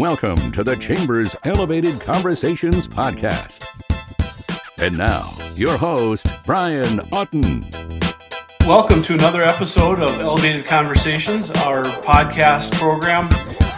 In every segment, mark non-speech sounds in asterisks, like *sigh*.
Welcome to the Chambers Elevated Conversations podcast. And now, your host, Brian Otten. Welcome to another episode of Elevated Conversations, our podcast program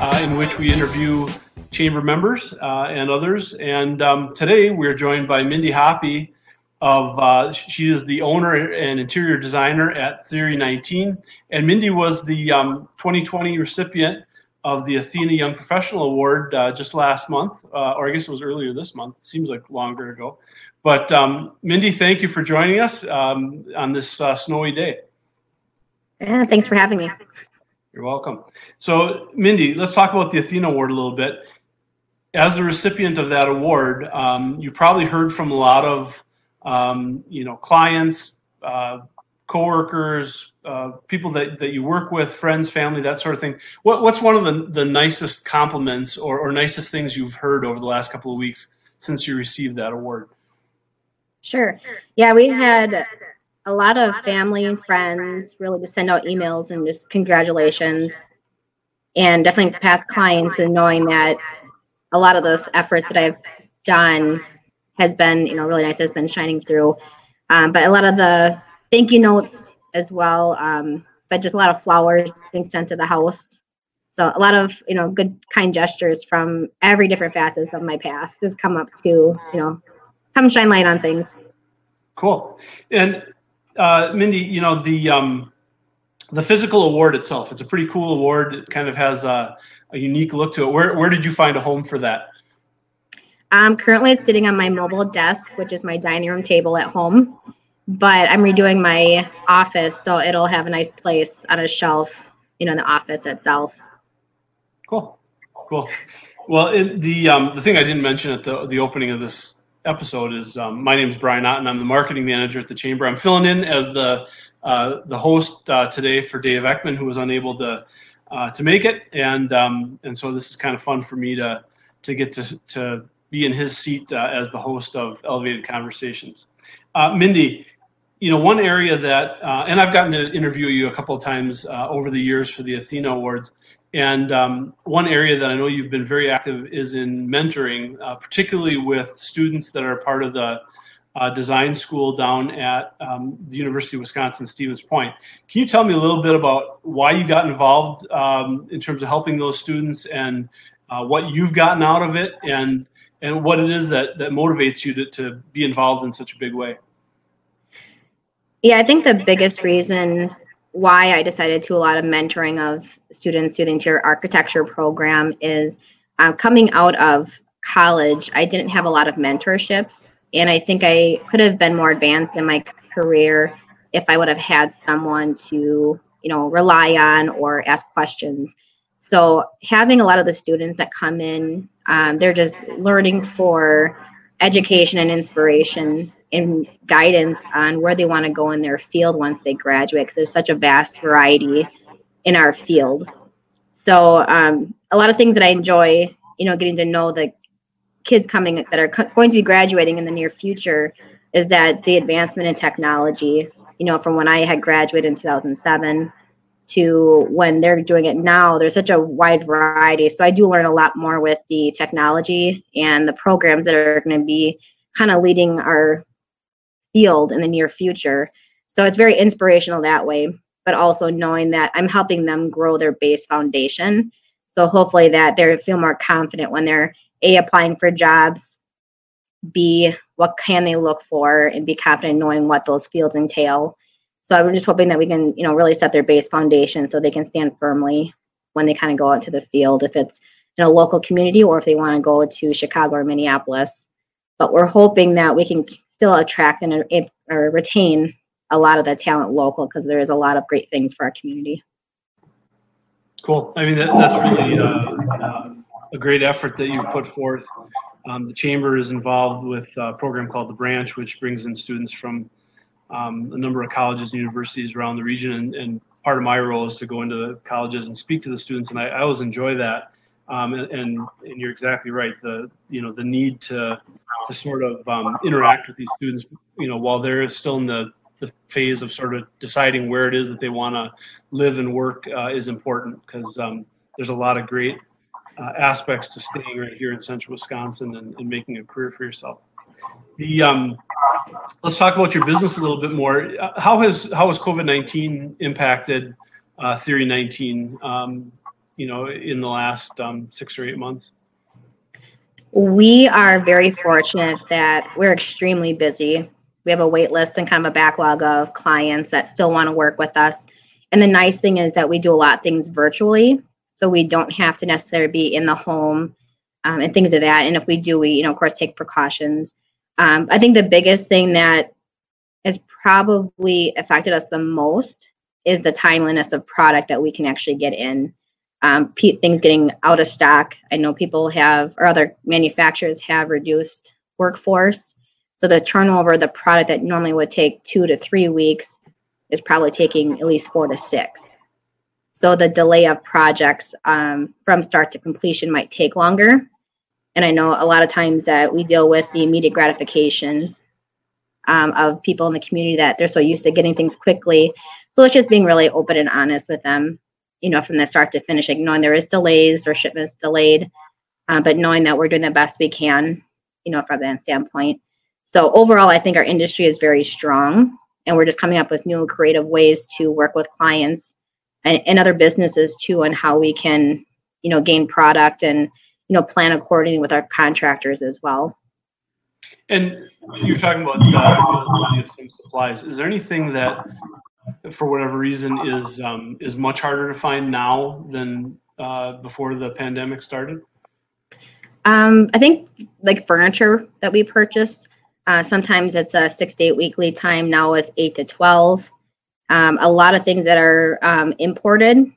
uh, in which we interview chamber members uh, and others. And um, today we're joined by Mindy Hoppy. of uh, she is the owner and interior designer at Theory 19. And Mindy was the um, 2020 recipient of the Athena Young Professional Award uh, just last month, uh, or I guess it was earlier this month. It seems like longer ago. But um, Mindy, thank you for joining us um, on this uh, snowy day. Yeah, thanks for having me. You're welcome. So, Mindy, let's talk about the Athena Award a little bit. As a recipient of that award, um, you probably heard from a lot of, um, you know, clients, uh, coworkers, uh, people that, that you work with, friends, family, that sort of thing. What, what's one of the, the nicest compliments or, or nicest things you've heard over the last couple of weeks since you received that award? Sure. Yeah, we had a lot of family and friends really just send out emails and just congratulations. And definitely past clients and knowing that a lot of those efforts that I've done has been, you know, really nice, has been shining through. Um, but a lot of the thank you notes as well, um, but just a lot of flowers being sent to the house. So a lot of, you know, good, kind gestures from every different facets of my past has come up to, you know, come shine light on things. Cool. And uh, Mindy, you know the um, the physical award itself. It's a pretty cool award. It kind of has a, a unique look to it. Where where did you find a home for that? Um, currently, it's sitting on my mobile desk, which is my dining room table at home. But I'm redoing my office, so it'll have a nice place on a shelf, you know, in the office itself. Cool, cool. Well, it, the um, the thing I didn't mention at the the opening of this episode is um, my name is Brian Otten. I'm the marketing manager at the Chamber. I'm filling in as the uh, the host uh, today for Dave Eckman, who was unable to uh, to make it, and um, and so this is kind of fun for me to to get to to be in his seat uh, as the host of Elevated Conversations. Uh, Mindy, you know one area that, uh, and I've gotten to interview you a couple of times over the years for the Athena Awards. And um, one area that I know you've been very active is in mentoring, uh, particularly with students that are part of the uh, design school down at um, the University of Wisconsin Stevens Point. Can you tell me a little bit about why you got involved um, in terms of helping those students and uh, what you've gotten out of it and and what it is that, that motivates you to, to be involved in such a big way? Yeah, I think the biggest reason why I decided to a lot of mentoring of students through the interior architecture program is uh, coming out of college, I didn't have a lot of mentorship. And I think I could have been more advanced in my career if I would have had someone to, you know, rely on or ask questions. So having a lot of the students that come in, um, they're just learning for education and inspiration and guidance on where they want to go in their field once they graduate because there's such a vast variety in our field. So um, a lot of things that I enjoy, you know, getting to know the kids coming that are co- going to be graduating in the near future is that the advancement in technology, you know, from when I had graduated in 2007 to when they're doing it now, there's such a wide variety. So I do learn a lot more with the technology and the programs that are going to be kind of leading our field in the near future. So it's very inspirational that way, but also knowing that I'm helping them grow their base foundation. So hopefully that they feel more confident when they're A, applying for jobs, B, what can they look for, and be confident knowing what those fields entail. So I'm just hoping that we can, you know, really set their base foundation so they can stand firmly when they kind of go out to the field, if it's in a local community or if they want to go to Chicago or Minneapolis. But we're hoping that we can still attract and or retain a lot of the talent local because there is a lot of great things for our community. Cool. I mean, that, that's really uh, uh, a great effort that you've put forth. Um, the chamber is involved with a program called the Branch, which brings in students from um, a number of colleges and universities around the region. And, and, part of my role is to go into the colleges and speak to the students, and I, I always enjoy that. Um, and, and, you're exactly right. The you know the need to to sort of um, interact with these students, you know, while they're still in the, the phase of sort of deciding where it is that they want to live and work uh, is important because um, there's a lot of great uh, aspects to staying right here in central Wisconsin and, and making a career for yourself. The um, let's talk about your business a little bit more. How has how has COVID nineteen impacted uh, Theory nineteen? You know, in the last um, six or eight months. We are very fortunate that we're extremely busy. We have a wait list and kind of a backlog of clients that still want to work with us. And the nice thing is that we do a lot of things virtually, so we don't have to necessarily be in the home um, and things of that. And if we do, we you know of course take precautions. Um, I think the biggest thing that has probably affected us the most is the timeliness of product that we can actually get in. Um, things getting out of stock. I know people have, or other manufacturers have reduced workforce. So the turnover, the product that normally would take two to three weeks, is probably taking at least four to six. So the delay of projects um, from start to completion might take longer. And I know a lot of times that we deal with the immediate gratification um, of people in the community that they're so used to getting things quickly. So it's just being really open and honest with them, you know, from the start to finish, like knowing there is delays or shipments delayed, uh, but knowing that we're doing the best we can, you know, from that standpoint. So overall, I think our industry is very strong, and we're just coming up with new creative ways to work with clients and, and other businesses too, on how we can, you know, gain product and you know plan accordingly with our contractors as well. And you're talking about uh, some supplies. Is there anything that, for whatever reason, is um, is much harder to find now than uh, before the pandemic started? Um, I think like furniture that we purchased. Uh, sometimes it's a six to eight weekly time. Now it's eight to twelve. Um, a lot of things that are um, imported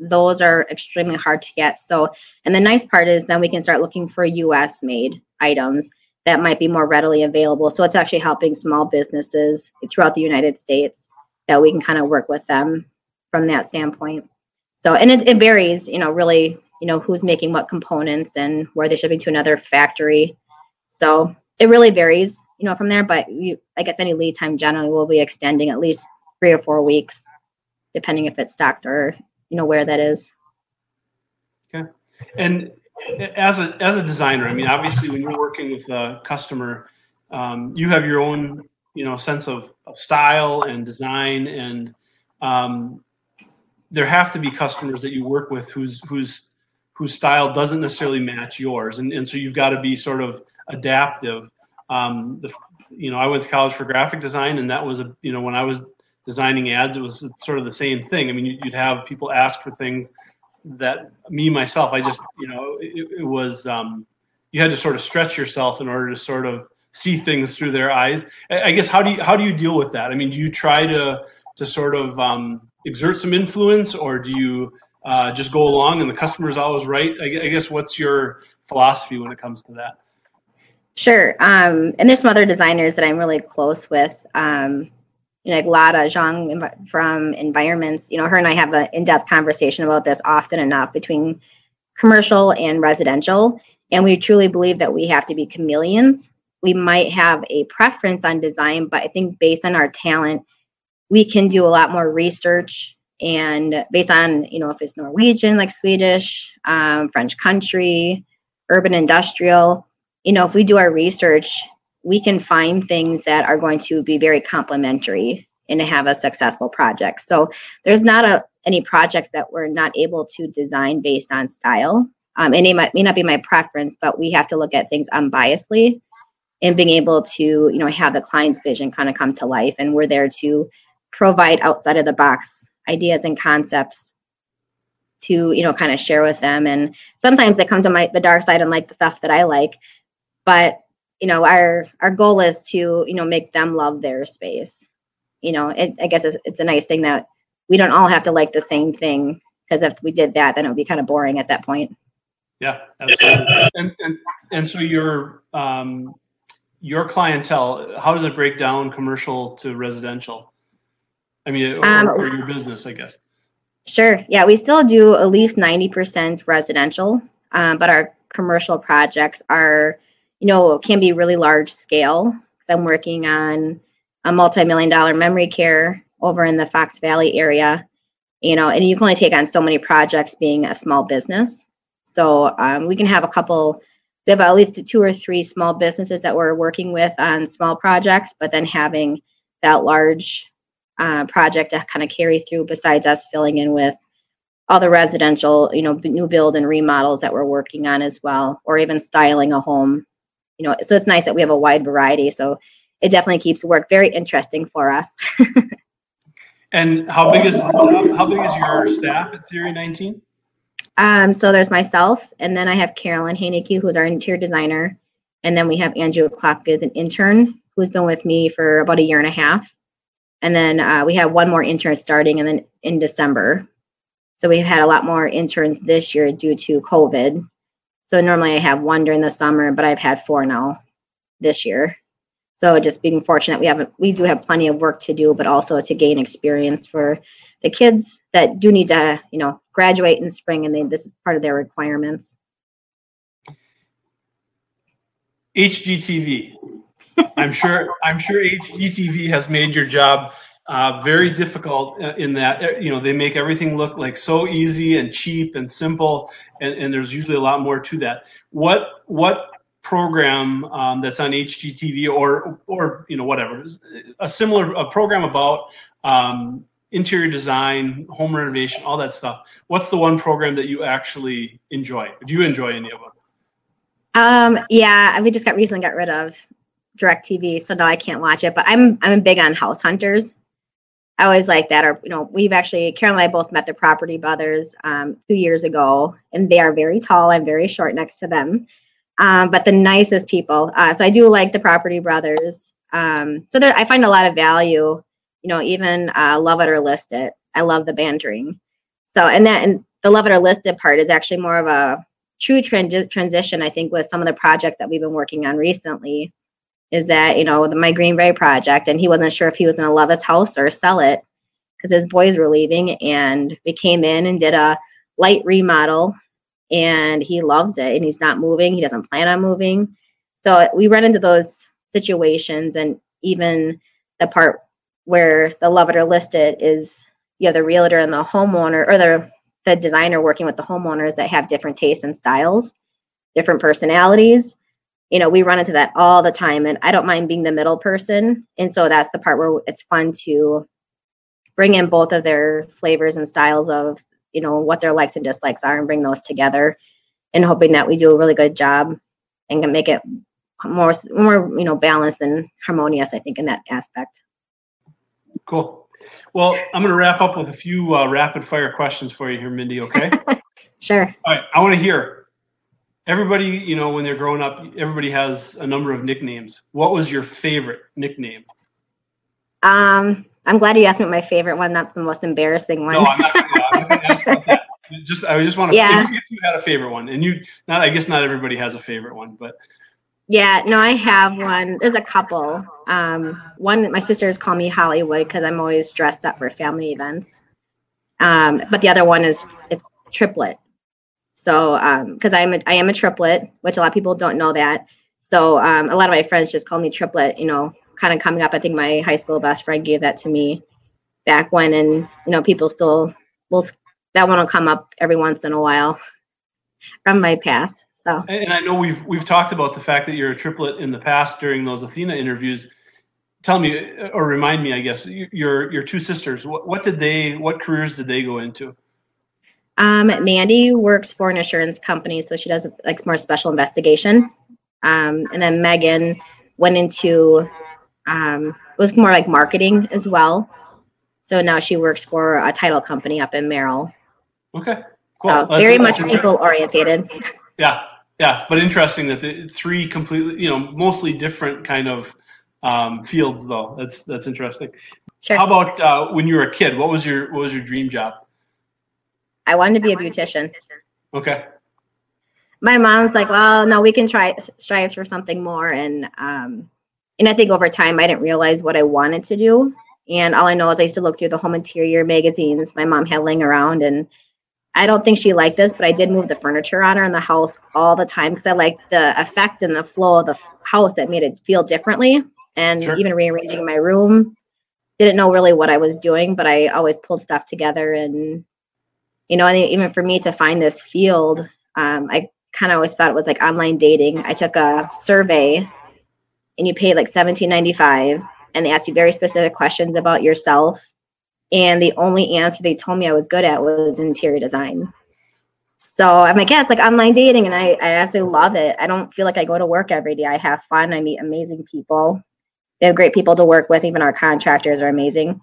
those are extremely hard to get. So, and the nice part is then we can start looking for US made items that might be more readily available. So it's actually helping small businesses throughout the United States that we can kind of work with them from that standpoint. So, and it, it varies, you know, really, you know, who's making what components and where they're shipping to another factory. So it really varies, you know, from there. But you, I guess any lead time generally will be extending at least three or four weeks, depending if it's stocked or you know where that is. Okay, and as a as a designer, I mean, obviously, when you're working with a customer, um, you have your own you know sense of, of style and design, and um, there have to be customers that you work with whose whose whose style doesn't necessarily match yours, and and so you've got to be sort of adaptive. Um, the, you know, I went to college for graphic design, and that was a you know when I was designing ads, it was sort of the same thing. I mean, you'd have people ask for things that me myself, I just you know, it, it was um, you had to sort of stretch yourself in order to sort of see things through their eyes. I guess how do you how do you deal with that? I mean, do you try to to sort of um, exert some influence, or do you uh, just go along and the customer is always right? I, I, guess what's your philosophy when it comes to that? Sure. Um, and there's some other designers that I'm really close with. Um, you know, like Lada Zhang from Environments, you know, her and I have an in-depth conversation about this often enough between commercial and residential. And we truly believe that we have to be chameleons. We might have a preference on design, but I think based on our talent, we can do a lot more research and based on, you know, if it's Norwegian, like Swedish, um, French country, urban industrial, you know, if we do our research, we can find things that are going to be very complementary and have a successful project. So there's not a, any projects that we're not able to design based on style. Um, and it might, may not be my preference, but we have to look at things unbiasedly and being able to, you know, have the client's vision kind of come to life. And we're there to provide outside of the box ideas and concepts to, you know, kind of share with them. And sometimes they come to my the dark side and like the stuff that I like. But you know our our goal is to you know make them love their space you know it, i guess it's, it's a nice thing that we don't all have to like the same thing because if we did that then it would be kind of boring at that point yeah absolutely. And, and and so your um your clientele how does it break down commercial to residential i mean or, um, or your business i guess sure yeah we still do at least 90% residential um, but our commercial projects are you know, can be really large scale. Because I'm working on a multi-million dollar memory care over in the Fox Valley area, you know, and you can only take on so many projects being a small business. So um, we can have a couple. We have at least two or three small businesses that we're working with on small projects, but then having that large uh, project to kind of carry through. Besides us filling in with all the residential, you know, new build and remodels that we're working on as well, or even styling a home. You know, so it's nice that we have a wide variety. So it definitely keeps work very interesting for us. *laughs* and how big is how big is your staff at Theory 19? Um, so there's myself, and then I have Carolyn Haneke, who's our interior designer, and then we have Andrew Klopke as an intern who's been with me for about a year and a half, and then uh, we have one more intern starting, and then in December. So we've had a lot more interns this year due to COVID. So normally I have one during the summer, but I've had four now this year. So just being fortunate, we have we do have plenty of work to do, but also to gain experience for the kids that do need to, you know, graduate in spring, and they, this is part of their requirements. HGTV. I'm sure. I'm sure HGTV has made your job uh, very difficult uh, in that uh, you know they make everything look like so easy and cheap and simple, and, and there's usually a lot more to that. What what program um, that's on HGTV or or you know whatever a similar a program about um, interior design, home renovation, all that stuff. What's the one program that you actually enjoy? Do you enjoy any of them? Um, yeah, we just got recently got rid of DirecTV, so now I can't watch it. But I'm I'm big on House Hunters. I always like that. Or you know, we've actually Carol and I both met the Property Brothers um, two years ago, and they are very tall. I'm very short next to them um, but the nicest people. Uh, so I do like the Property Brothers. Um, so there, I find a lot of value, you know, even uh, love it or list it. I love the bantering. So and that and the love it or list it part is actually more of a true trans- transition. I think with some of the projects that we've been working on recently, is that you know the, my Greenbrae project, and he wasn't sure if he was going to love his house or sell it because his boys were leaving, and we came in and did a light remodel and he loves it and he's not moving. He doesn't plan on moving. So we run into those situations and even the part where the love it or list it is you know the realtor and the homeowner or the the designer working with the homeowners that have different tastes and styles, different personalities. You know, we run into that all the time and I don't mind being the middle person. And so that's the part where it's fun to bring in both of their flavors and styles of you know what their likes and dislikes are and bring those together and hoping that we do a really good job and can make it more more you know balanced and harmonious i think in that aspect cool. Well i'm going to wrap up with a few uh, rapid fire questions for you here mindy okay? *laughs* Sure. All right i want to hear. Everybody you know when they're growing up everybody has a number of nicknames. What was your favorite nickname? Um I'm glad you asked me my favorite one, not the most embarrassing one. No, I'm not, I'm not ask about that. *laughs* Just I just want to yeah. if you had a favorite one, and you not I guess not everybody has a favorite one, but yeah, no, I have one. There's a couple. Um, one, my sisters call me Hollywood because I'm always dressed up for family events. Um, but the other one is it's triplet. So, because um, I'm a, I am a triplet, which a lot of people don't know that. So, um, a lot of my friends just call me triplet. You know, kind of coming up. I think my high school best friend gave that to me back when, and you know, people still will that one will come up every once in a while *laughs* from my past. So, and I know we've we've talked about the fact that you're a triplet in the past during those Athena interviews. Tell me or remind me, I guess, your your two sisters. What what did they? What careers did they go into? Um, Mandy works for an insurance company, so she does like more special investigation. Um, and then Megan went into um, was more like marketing as well. So now she works for a title company up in Merrill. Okay, cool. So very much people orientated. Yeah, yeah, but interesting that the three completely, you know, mostly different kind of um, fields though. That's that's interesting. Sure. How about uh, when you were a kid? What was your what was your dream job? I wanted to be a beautician. Okay. My mom's like, well, no, we can try strive for something more, and um, and I think over time, I didn't realize what I wanted to do. And all I know is I used to look through the home interior magazines my mom had laying around. And I don't think she liked this, but I did move the furniture on her in the house all the time because I liked the effect and the flow of the house that made it feel differently. And sure. even rearranging my room, didn't know really what I was doing, but I always pulled stuff together. And, you know, and even for me to find this field Um, I kind of always thought it was like online dating. I took a survey, and you paid like seventeen ninety five, and they asked you very specific questions about yourself. And the only answer they told me I was good at was interior design. So I'm like, yeah, it's like online dating, and I, I absolutely love it. I don't feel like I go to work every day. I have fun. I meet amazing people. They have great people to work with. Even our contractors are amazing.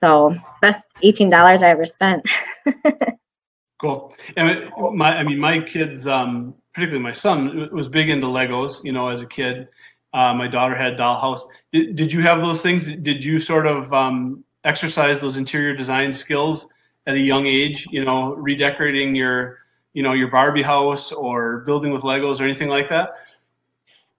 So best eighteen dollars I ever spent. *laughs* cool. And my, I mean, my kids, um, particularly my son, was big into Legos. You know, as a kid, uh, my daughter had dollhouse. Did, did you have those things? Did you sort of um, exercise those interior design skills at a young age? You know, redecorating your, you know, your Barbie house or building with Legos or anything like that.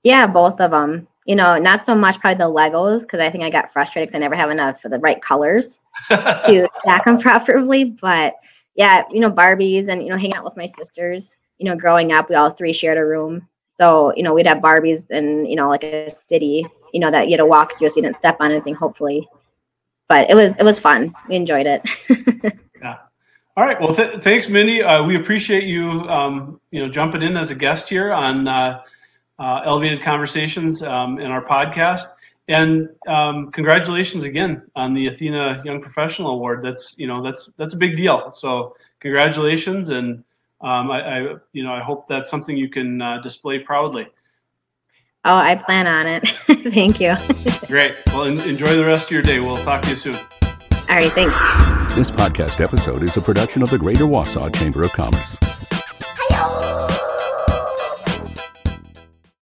Yeah, both of them you know, not so much probably the Legos because I think I got frustrated because I never have enough for the right colors *laughs* to stack them properly. But yeah, you know, Barbies and you know, hanging out with my sisters. You know, growing up, we all three shared a room, so you know, we'd have Barbies and you know, like a city, you know, that you had to walk through so you didn't step on anything, hopefully. But it was it was fun. We enjoyed it. *laughs* yeah. All right. Well, th- thanks, Mindy. Uh, we appreciate you, um, you know, jumping in as a guest here on. Uh, uh, Elevated Conversations um, in our podcast. And um, congratulations again on the Athena Young Professional Award. That's you know that's that's a big deal. So congratulations, and um, I, I, you know I hope that's something you can uh, display proudly. Oh, I plan on it. *laughs* Thank you. Great. Well, en- enjoy the rest of your day. We'll talk to you soon. All right. Thanks. This podcast episode is a production of the Greater Wausau Chamber of Commerce.